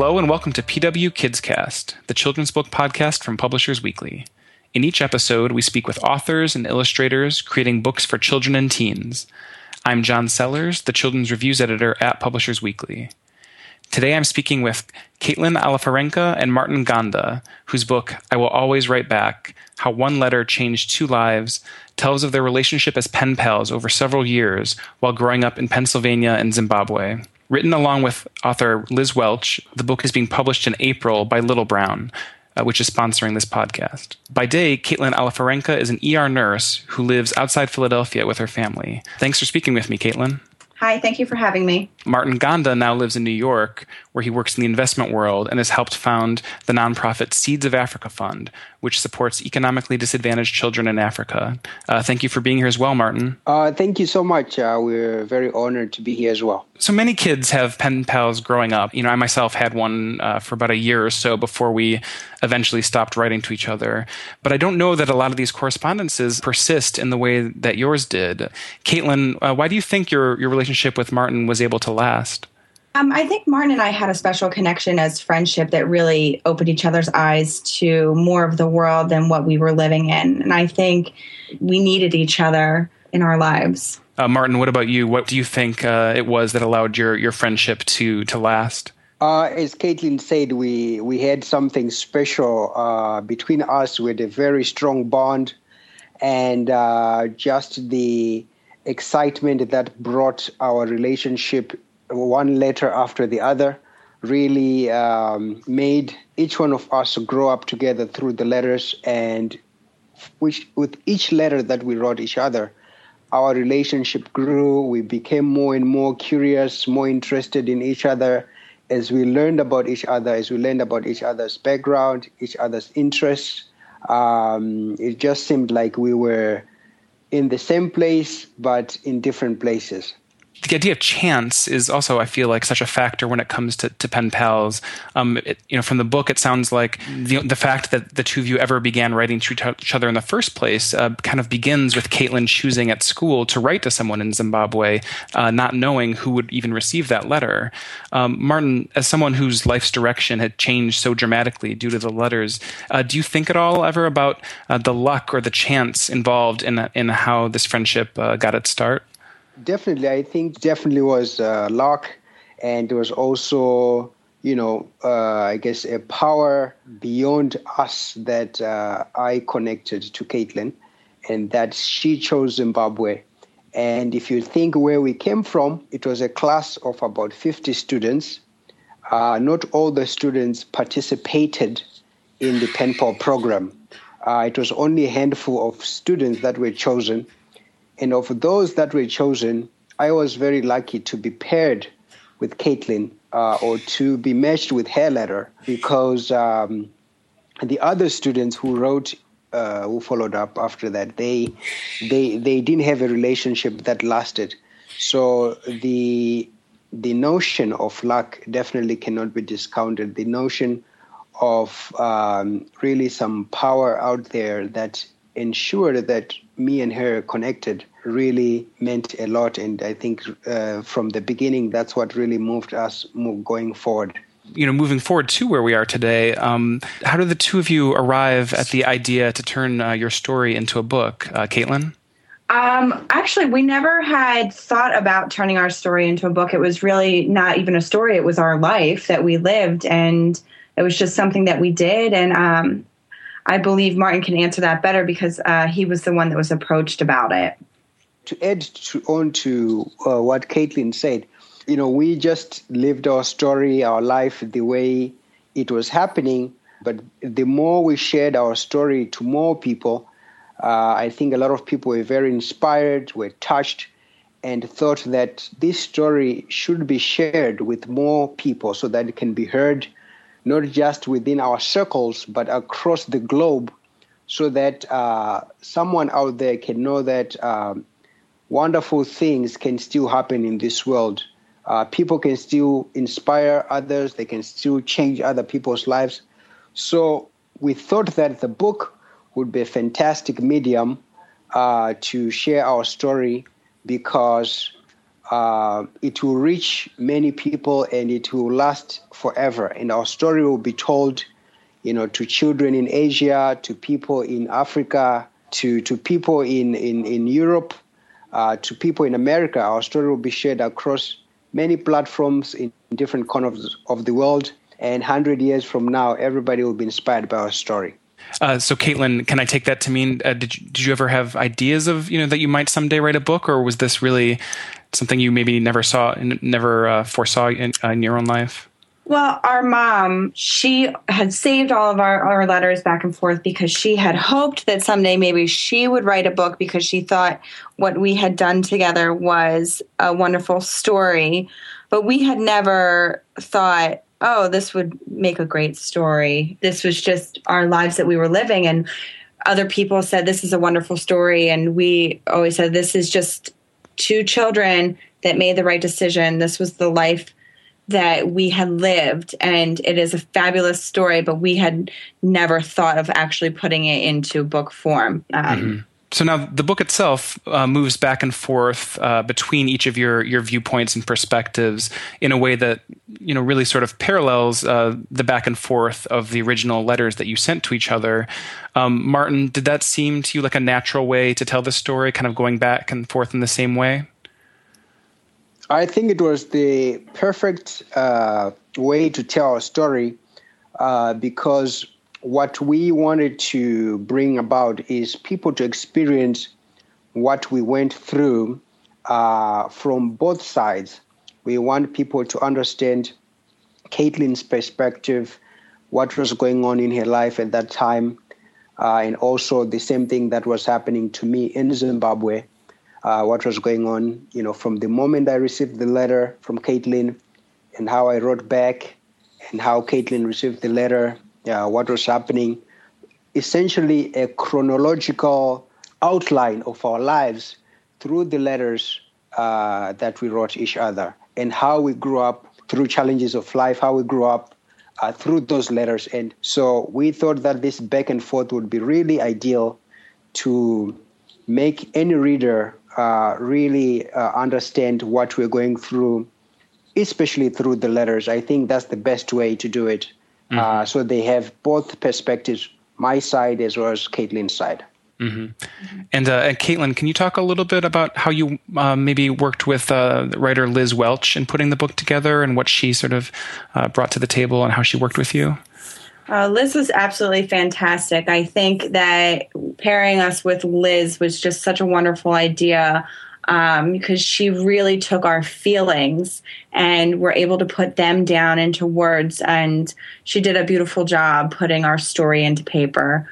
Hello and welcome to PW Kids Cast, the children's book podcast from Publishers Weekly. In each episode, we speak with authors and illustrators creating books for children and teens. I'm John Sellers, the children's reviews editor at Publishers Weekly. Today I'm speaking with Caitlin Alifirenka and Martin Ganda, whose book, I Will Always Write Back How One Letter Changed Two Lives, tells of their relationship as pen pals over several years while growing up in Pennsylvania and Zimbabwe. Written along with author Liz Welch, the book is being published in April by Little Brown, uh, which is sponsoring this podcast. By day, Caitlin Alifirenka is an ER nurse who lives outside Philadelphia with her family. Thanks for speaking with me, Caitlin. Hi, thank you for having me. Martin Ganda now lives in New York, where he works in the investment world and has helped found the nonprofit Seeds of Africa Fund, which supports economically disadvantaged children in Africa. Uh, thank you for being here as well, Martin. Uh, thank you so much. Uh, we're very honored to be here as well. So many kids have pen pals growing up. You know, I myself had one uh, for about a year or so before we eventually stopped writing to each other. But I don't know that a lot of these correspondences persist in the way that yours did. Caitlin, uh, why do you think your, your relationship with Martin was able to last? Um, I think Martin and I had a special connection as friendship that really opened each other's eyes to more of the world than what we were living in. And I think we needed each other in our lives. Uh, Martin, what about you? What do you think uh, it was that allowed your, your friendship to, to last? Uh, as Caitlin said, we, we had something special uh, between us. We had a very strong bond, and uh, just the excitement that brought our relationship one letter after the other really um, made each one of us grow up together through the letters and which with each letter that we wrote each other our relationship grew. We became more and more curious, more interested in each other as we learned about each other, as we learned about each other's background, each other's interests. Um, it just seemed like we were in the same place, but in different places the idea of chance is also, I feel like, such a factor when it comes to, to pen pals. Um, it, you know, from the book, it sounds like the, the fact that the two of you ever began writing to each other in the first place uh, kind of begins with Caitlin choosing at school to write to someone in Zimbabwe, uh, not knowing who would even receive that letter. Um, Martin, as someone whose life's direction had changed so dramatically due to the letters, uh, do you think at all ever about uh, the luck or the chance involved in in how this friendship uh, got its start? Definitely, I think definitely was uh, luck, and there was also, you know, uh, I guess a power beyond us that uh, I connected to Caitlin, and that she chose Zimbabwe. And if you think where we came from, it was a class of about 50 students. Uh, not all the students participated in the pen pal program. Uh, it was only a handful of students that were chosen and of those that were chosen, I was very lucky to be paired with Caitlin uh, or to be matched with her letter because um, the other students who wrote, uh, who followed up after that, they, they, they didn't have a relationship that lasted. So the, the notion of luck definitely cannot be discounted. The notion of um, really some power out there that ensured that me and her connected really meant a lot. And I think uh, from the beginning, that's what really moved us going forward. You know, moving forward to where we are today, um, how did the two of you arrive at the idea to turn uh, your story into a book? Uh, Caitlin? Um, actually, we never had thought about turning our story into a book. It was really not even a story, it was our life that we lived. And it was just something that we did. And um, I believe Martin can answer that better because uh, he was the one that was approached about it. To add to, on to uh, what Caitlin said, you know, we just lived our story, our life the way it was happening. But the more we shared our story to more people, uh, I think a lot of people were very inspired, were touched, and thought that this story should be shared with more people so that it can be heard not just within our circles, but across the globe, so that uh, someone out there can know that um, wonderful things can still happen in this world. Uh, people can still inspire others, they can still change other people's lives. So we thought that the book would be a fantastic medium uh, to share our story because uh, it will reach many people and it will last forever. And our story will be told, you know, to children in Asia, to people in Africa, to, to people in, in, in Europe, uh, to people in America. Our story will be shared across many platforms in different corners of the world. And 100 years from now, everybody will be inspired by our story. Uh, so, Caitlin, can I take that to mean uh, did you, did you ever have ideas of you know that you might someday write a book, or was this really something you maybe never saw, and never uh, foresaw in, uh, in, your own life? Well, our mom, she had saved all of our, our letters back and forth because she had hoped that someday maybe she would write a book because she thought what we had done together was a wonderful story. But we had never thought oh, this would make a great story. This was just our lives that we were living. And other people said, this is a wonderful story. And we always said, this is just two children that made the right decision. This was the life that we had lived. And it is a fabulous story, but we had never thought of actually putting it into book form. Um, mm-hmm so now the book itself uh, moves back and forth uh, between each of your your viewpoints and perspectives in a way that you know really sort of parallels uh, the back and forth of the original letters that you sent to each other. Um, Martin, did that seem to you like a natural way to tell the story, kind of going back and forth in the same way? I think it was the perfect uh, way to tell a story uh, because what we wanted to bring about is people to experience what we went through uh, from both sides. We want people to understand Caitlin's perspective, what was going on in her life at that time, uh, and also the same thing that was happening to me in Zimbabwe. Uh, what was going on, you know, from the moment I received the letter from Caitlin, and how I wrote back, and how Caitlin received the letter, uh, what was happening, essentially a chronological outline of our lives through the letters uh, that we wrote each other and how we grew up through challenges of life, how we grew up uh, through those letters. And so we thought that this back and forth would be really ideal to make any reader uh, really uh, understand what we're going through, especially through the letters. I think that's the best way to do it. Mm-hmm. Uh, so they have both perspectives, my side as well as Caitlin's side. Mm-hmm. And, uh, and Caitlin, can you talk a little bit about how you uh, maybe worked with uh, writer Liz Welch in putting the book together and what she sort of uh, brought to the table and how she worked with you? Uh, Liz was absolutely fantastic. I think that pairing us with Liz was just such a wonderful idea um, because she really took our feelings and were able to put them down into words. And she did a beautiful job putting our story into paper.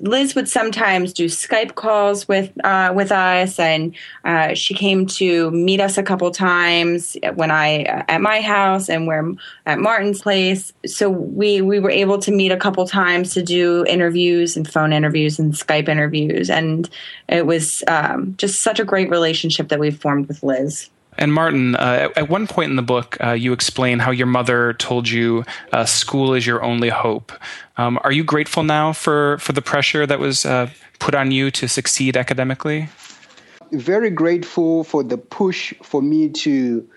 Liz would sometimes do Skype calls with uh, with us, and uh, she came to meet us a couple times when I uh, at my house and where at Martin's place. So we we were able to meet a couple times to do interviews and phone interviews and Skype interviews, and it was um, just such a great relationship that we've formed with Liz. And Martin, uh, at one point in the book, uh, you explain how your mother told you uh, school is your only hope. Um, are you grateful now for, for the pressure that was uh, put on you to succeed academically? Very grateful for the push for me to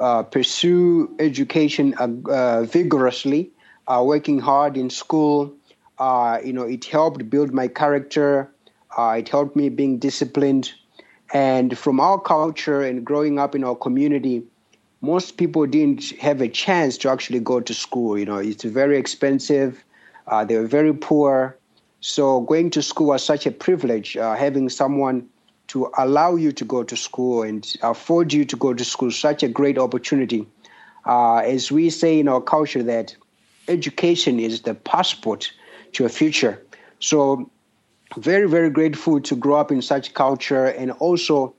uh, pursue education uh, vigorously, working hard in school. you know, it helped build my character. it helped me being disciplined. And from our culture and growing up in our community, most people didn't have a chance to actually go to school. You know, it's very expensive. Uh, they were very poor. So going to school was such a privilege. Uh, having someone to allow you to go to school and afford you to go to school, such a great opportunity. Uh, as we say in our culture, that education is the passport to a future. So very, very grateful to grow up in such culture and also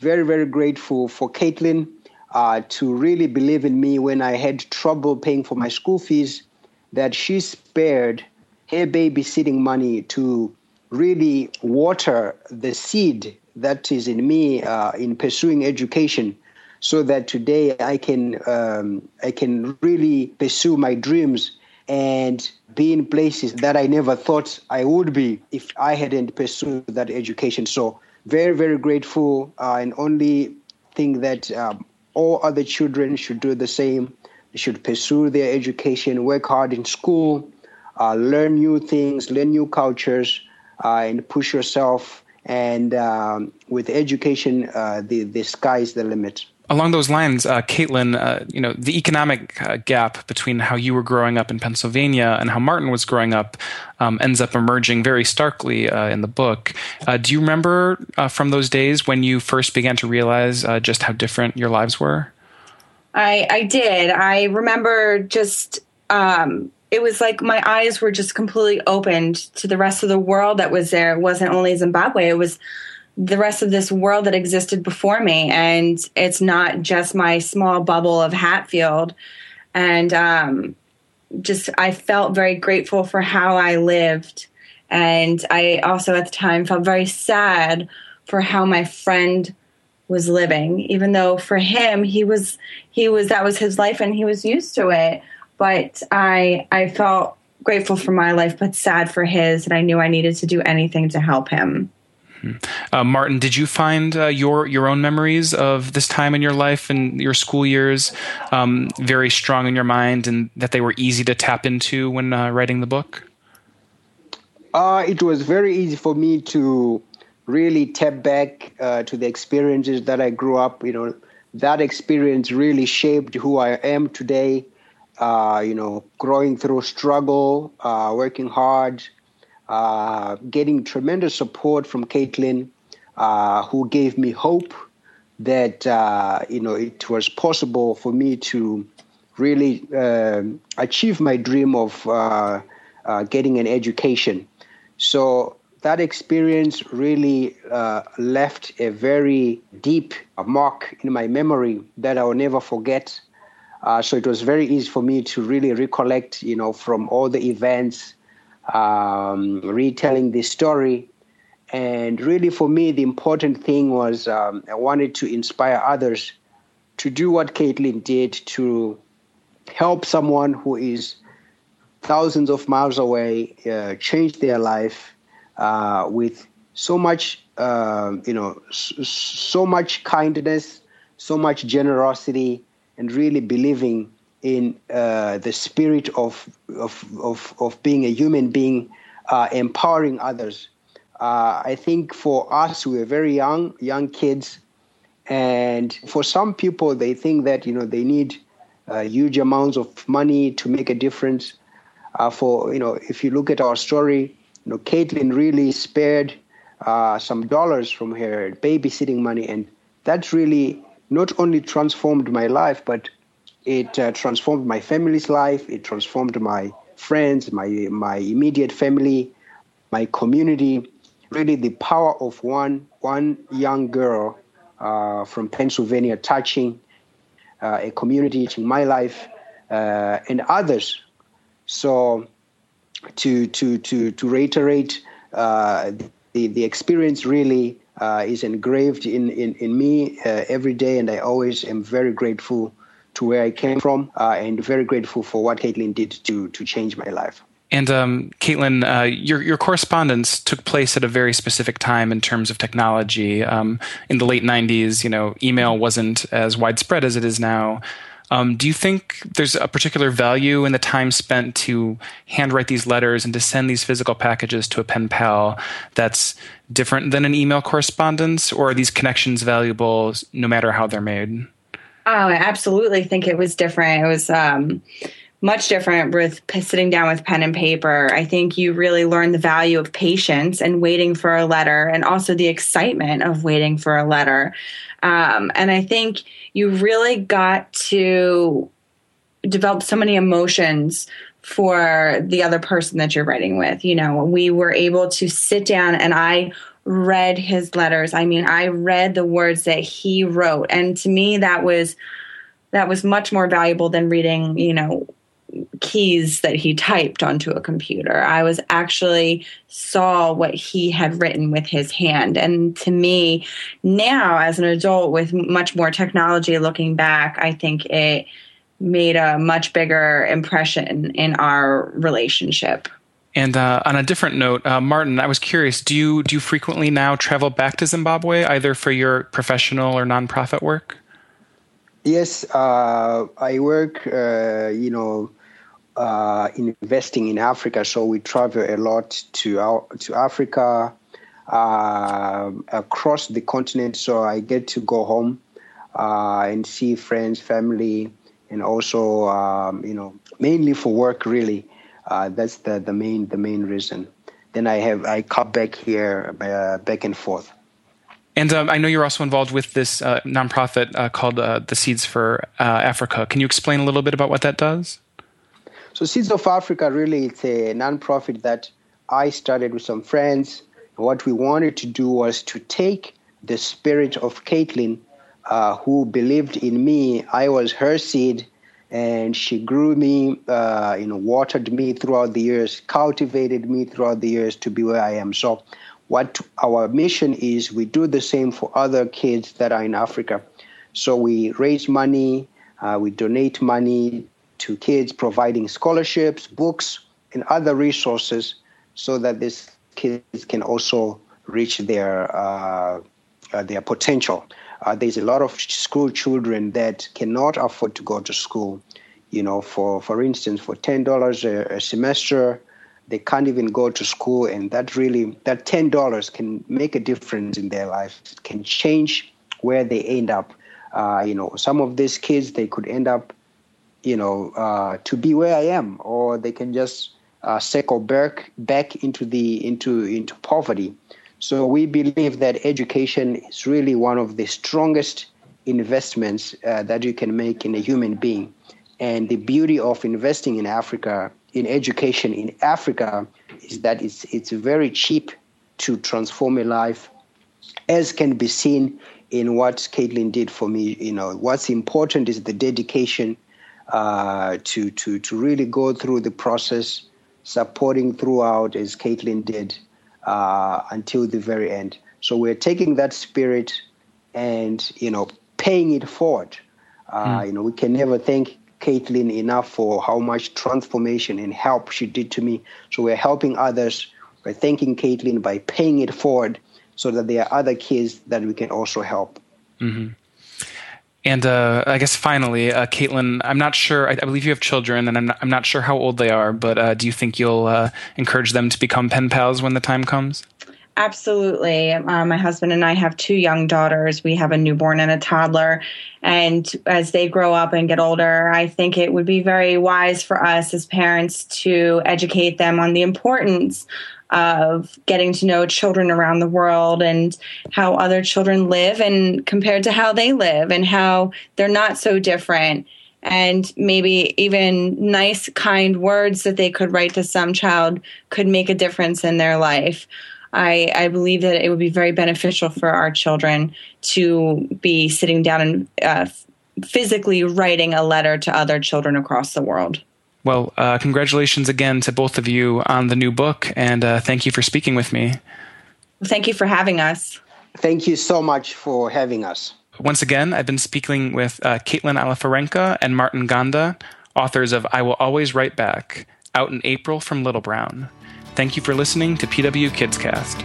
very, very grateful for Caitlin uh, to really believe in me when I had trouble paying for my school fees, that she spared her babysitting money to really water the seed that is in me uh, in pursuing education so that today I can um, I can really pursue my dreams and be in places that I never thought I would be if I hadn't pursued that education. So very, very grateful. Uh, and only think that um, all other children should do the same. They should pursue their education, work hard in school, uh, learn new things, learn new cultures, uh, and push yourself. And um, with education, uh, the the sky is the limit along those lines, uh, Caitlin, uh, you know, the economic uh, gap between how you were growing up in Pennsylvania and how Martin was growing up um, ends up emerging very starkly uh, in the book. Uh, do you remember uh, from those days when you first began to realize just how different your lives were? I, I did. I remember just. Um, it was like my eyes were just completely opened to the rest of the world that was there. It wasn't only Zimbabwe. It was the rest of this world that existed before me. And it's not just my small bubble of Hatfield. And um, just, I felt very grateful for how I lived. And I also at the time felt very sad for how my friend was living, even though for him, he was, he was, that was his life and he was used to it. But I, I felt grateful for my life, but sad for his. And I knew I needed to do anything to help him. Uh, Martin, did you find uh, your your own memories of this time in your life and your school years um, very strong in your mind, and that they were easy to tap into when uh, writing the book? Uh, it was very easy for me to really tap back uh, to the experiences that I grew up. You know, that experience really shaped who I am today. Uh, you know, growing through struggle, working hard, uh, getting tremendous support from Caitlin, uh, who gave me hope that uh, you know it was possible for me to really um, achieve my dream of uh, uh, getting an education. So that experience really left a very deep mark in my memory that I will never forget. so it was very easy for me to really recollect, you know, from all the events um, retelling this story. And really, for me, the important thing was um, I wanted to inspire others to do what Caitlin did to help someone who is thousands of miles away uh, change their life uh, with so much, uh, you know, so much kindness, so much generosity, and really believing in uh, the spirit of, of, of, of, being a human being, uh, empowering others. Uh, I think for us, we are very young, young kids, and for some people, they think that you know they need uh, huge amounts of money to make a difference. Uh, for you know, if you look at our story, you know, Caitlin really spared uh, some dollars from her babysitting money, and that's really not only transformed my life, but it uh, transformed my family's life. It transformed my friends, my my immediate family, my community. Really, the power of one one young girl uh, from Pennsylvania touching uh, a community, touching my life uh, and others. So, to to to to reiterate, uh, the the experience really uh, is engraved in in in me every day, and I always am very grateful to where I came from, uh, and very grateful for what Caitlin did to to change my life. And um, Caitlin, uh, your your correspondence took place at a very specific time in terms of technology. Um, in the late '90s, you know, email wasn't as widespread as it is now. Um, do you think there's a particular value in the time spent to handwrite these letters and to send these physical packages to a pen pal that's different than an email correspondence, or are these connections valuable no matter how they're made? Oh, I absolutely think it was different. It was um, much different with sitting down with pen and paper. I think you really learn the value of patience and waiting for a letter, and also the excitement of waiting for a letter. Um, and I think you really got to develop so many emotions for the other person that you're writing with. You know, we were able to sit down and I read his letters. I mean, I read the words that he wrote, and to me, that was that was much more valuable than reading, you know, keys that he typed onto a computer. I was actually saw what he had written with his hand. And to me, now as an adult with much more technology looking back, I think it made a much bigger impression in our relationship. And uh, on a different note, uh, Martin, I was curious: do you do you frequently now travel back to Zimbabwe, either for your professional or nonprofit work? Yes, uh, I work, uh, you know, uh, investing in Africa. So we travel a lot to to Africa, uh, across the continent. So I get to go home uh, and see friends, family, and also, um, you know, mainly for work. Really, uh, that's the, the main the main reason. Then I have I come back here back and forth. And um, I know you're also involved with this uh, nonprofit uh, called uh, the Seeds for uh, Africa. Can you explain a little bit about what that does? So, Seeds of Africa really it's a nonprofit that I started with some friends. What we wanted to do was to take the spirit of Caitlin, uh, who believed in me. I was her seed, and she grew me, uh, you know, watered me throughout the years, cultivated me throughout the years to be where I am. So what our mission is we do the same for other kids that are in Africa. So we raise money, uh, we donate money to kids, providing scholarships, books, and other resources so that these kids can also reach their uh, uh, their potential. Uh, there's a lot of school children that cannot afford to go to school. You know, for for instance, for ten dollars a semester, they can't even go to school and that really that $10 can make a difference in their life it can change where they end up uh, you know some of these kids they could end up you know uh, to be where i am or they can just uh, circle back back into the into into poverty so we believe that education is really one of the strongest investments uh, that you can make in a human being and the beauty of investing in africa in education in Africa is that it's it's very cheap to transform a life, as can be seen in what Caitlin did for me. You know, what's important is the dedication uh, to to to really go through the process, supporting throughout as Caitlin did uh, until the very end. So we're taking that spirit and you know paying it forward. Uh, mm. You know, we can never thank Caitlin enough for how much transformation and help she did to me. So we're helping others. We're thanking Caitlin by paying it forward so that there are other kids that we can also help. Mm-hmm. And uh, I guess finally, uh, Caitlin, I'm not sure. I, I, believe you have children, and I'm not, I'm not sure how old they are. But uh, do you think you'll uh, encourage them to become pen pals when the time comes? Absolutely. Um, my husband and I have two young daughters. We have a newborn and a toddler. And as they grow up and get older, I think it would be very wise for us as parents to educate them on the importance of getting to know children around the world and how other children live and compared to how they live and how they're not so different and maybe even nice kind words that they could write to some child could make a difference in their life I, I believe that it would be very beneficial for our children to be sitting down and uh, physically writing a letter to other children across the world. Well, uh, congratulations again to both of you on the new book, and uh, thank you for speaking with me. Thank you for having us. Thank you so much for having us. Once again, I've been speaking with uh, Caitlin Alifirenka and Martin Ganda, authors of I Will Always Write Back, out in April from Little Brown. Thank you for listening to PW Kids Cast.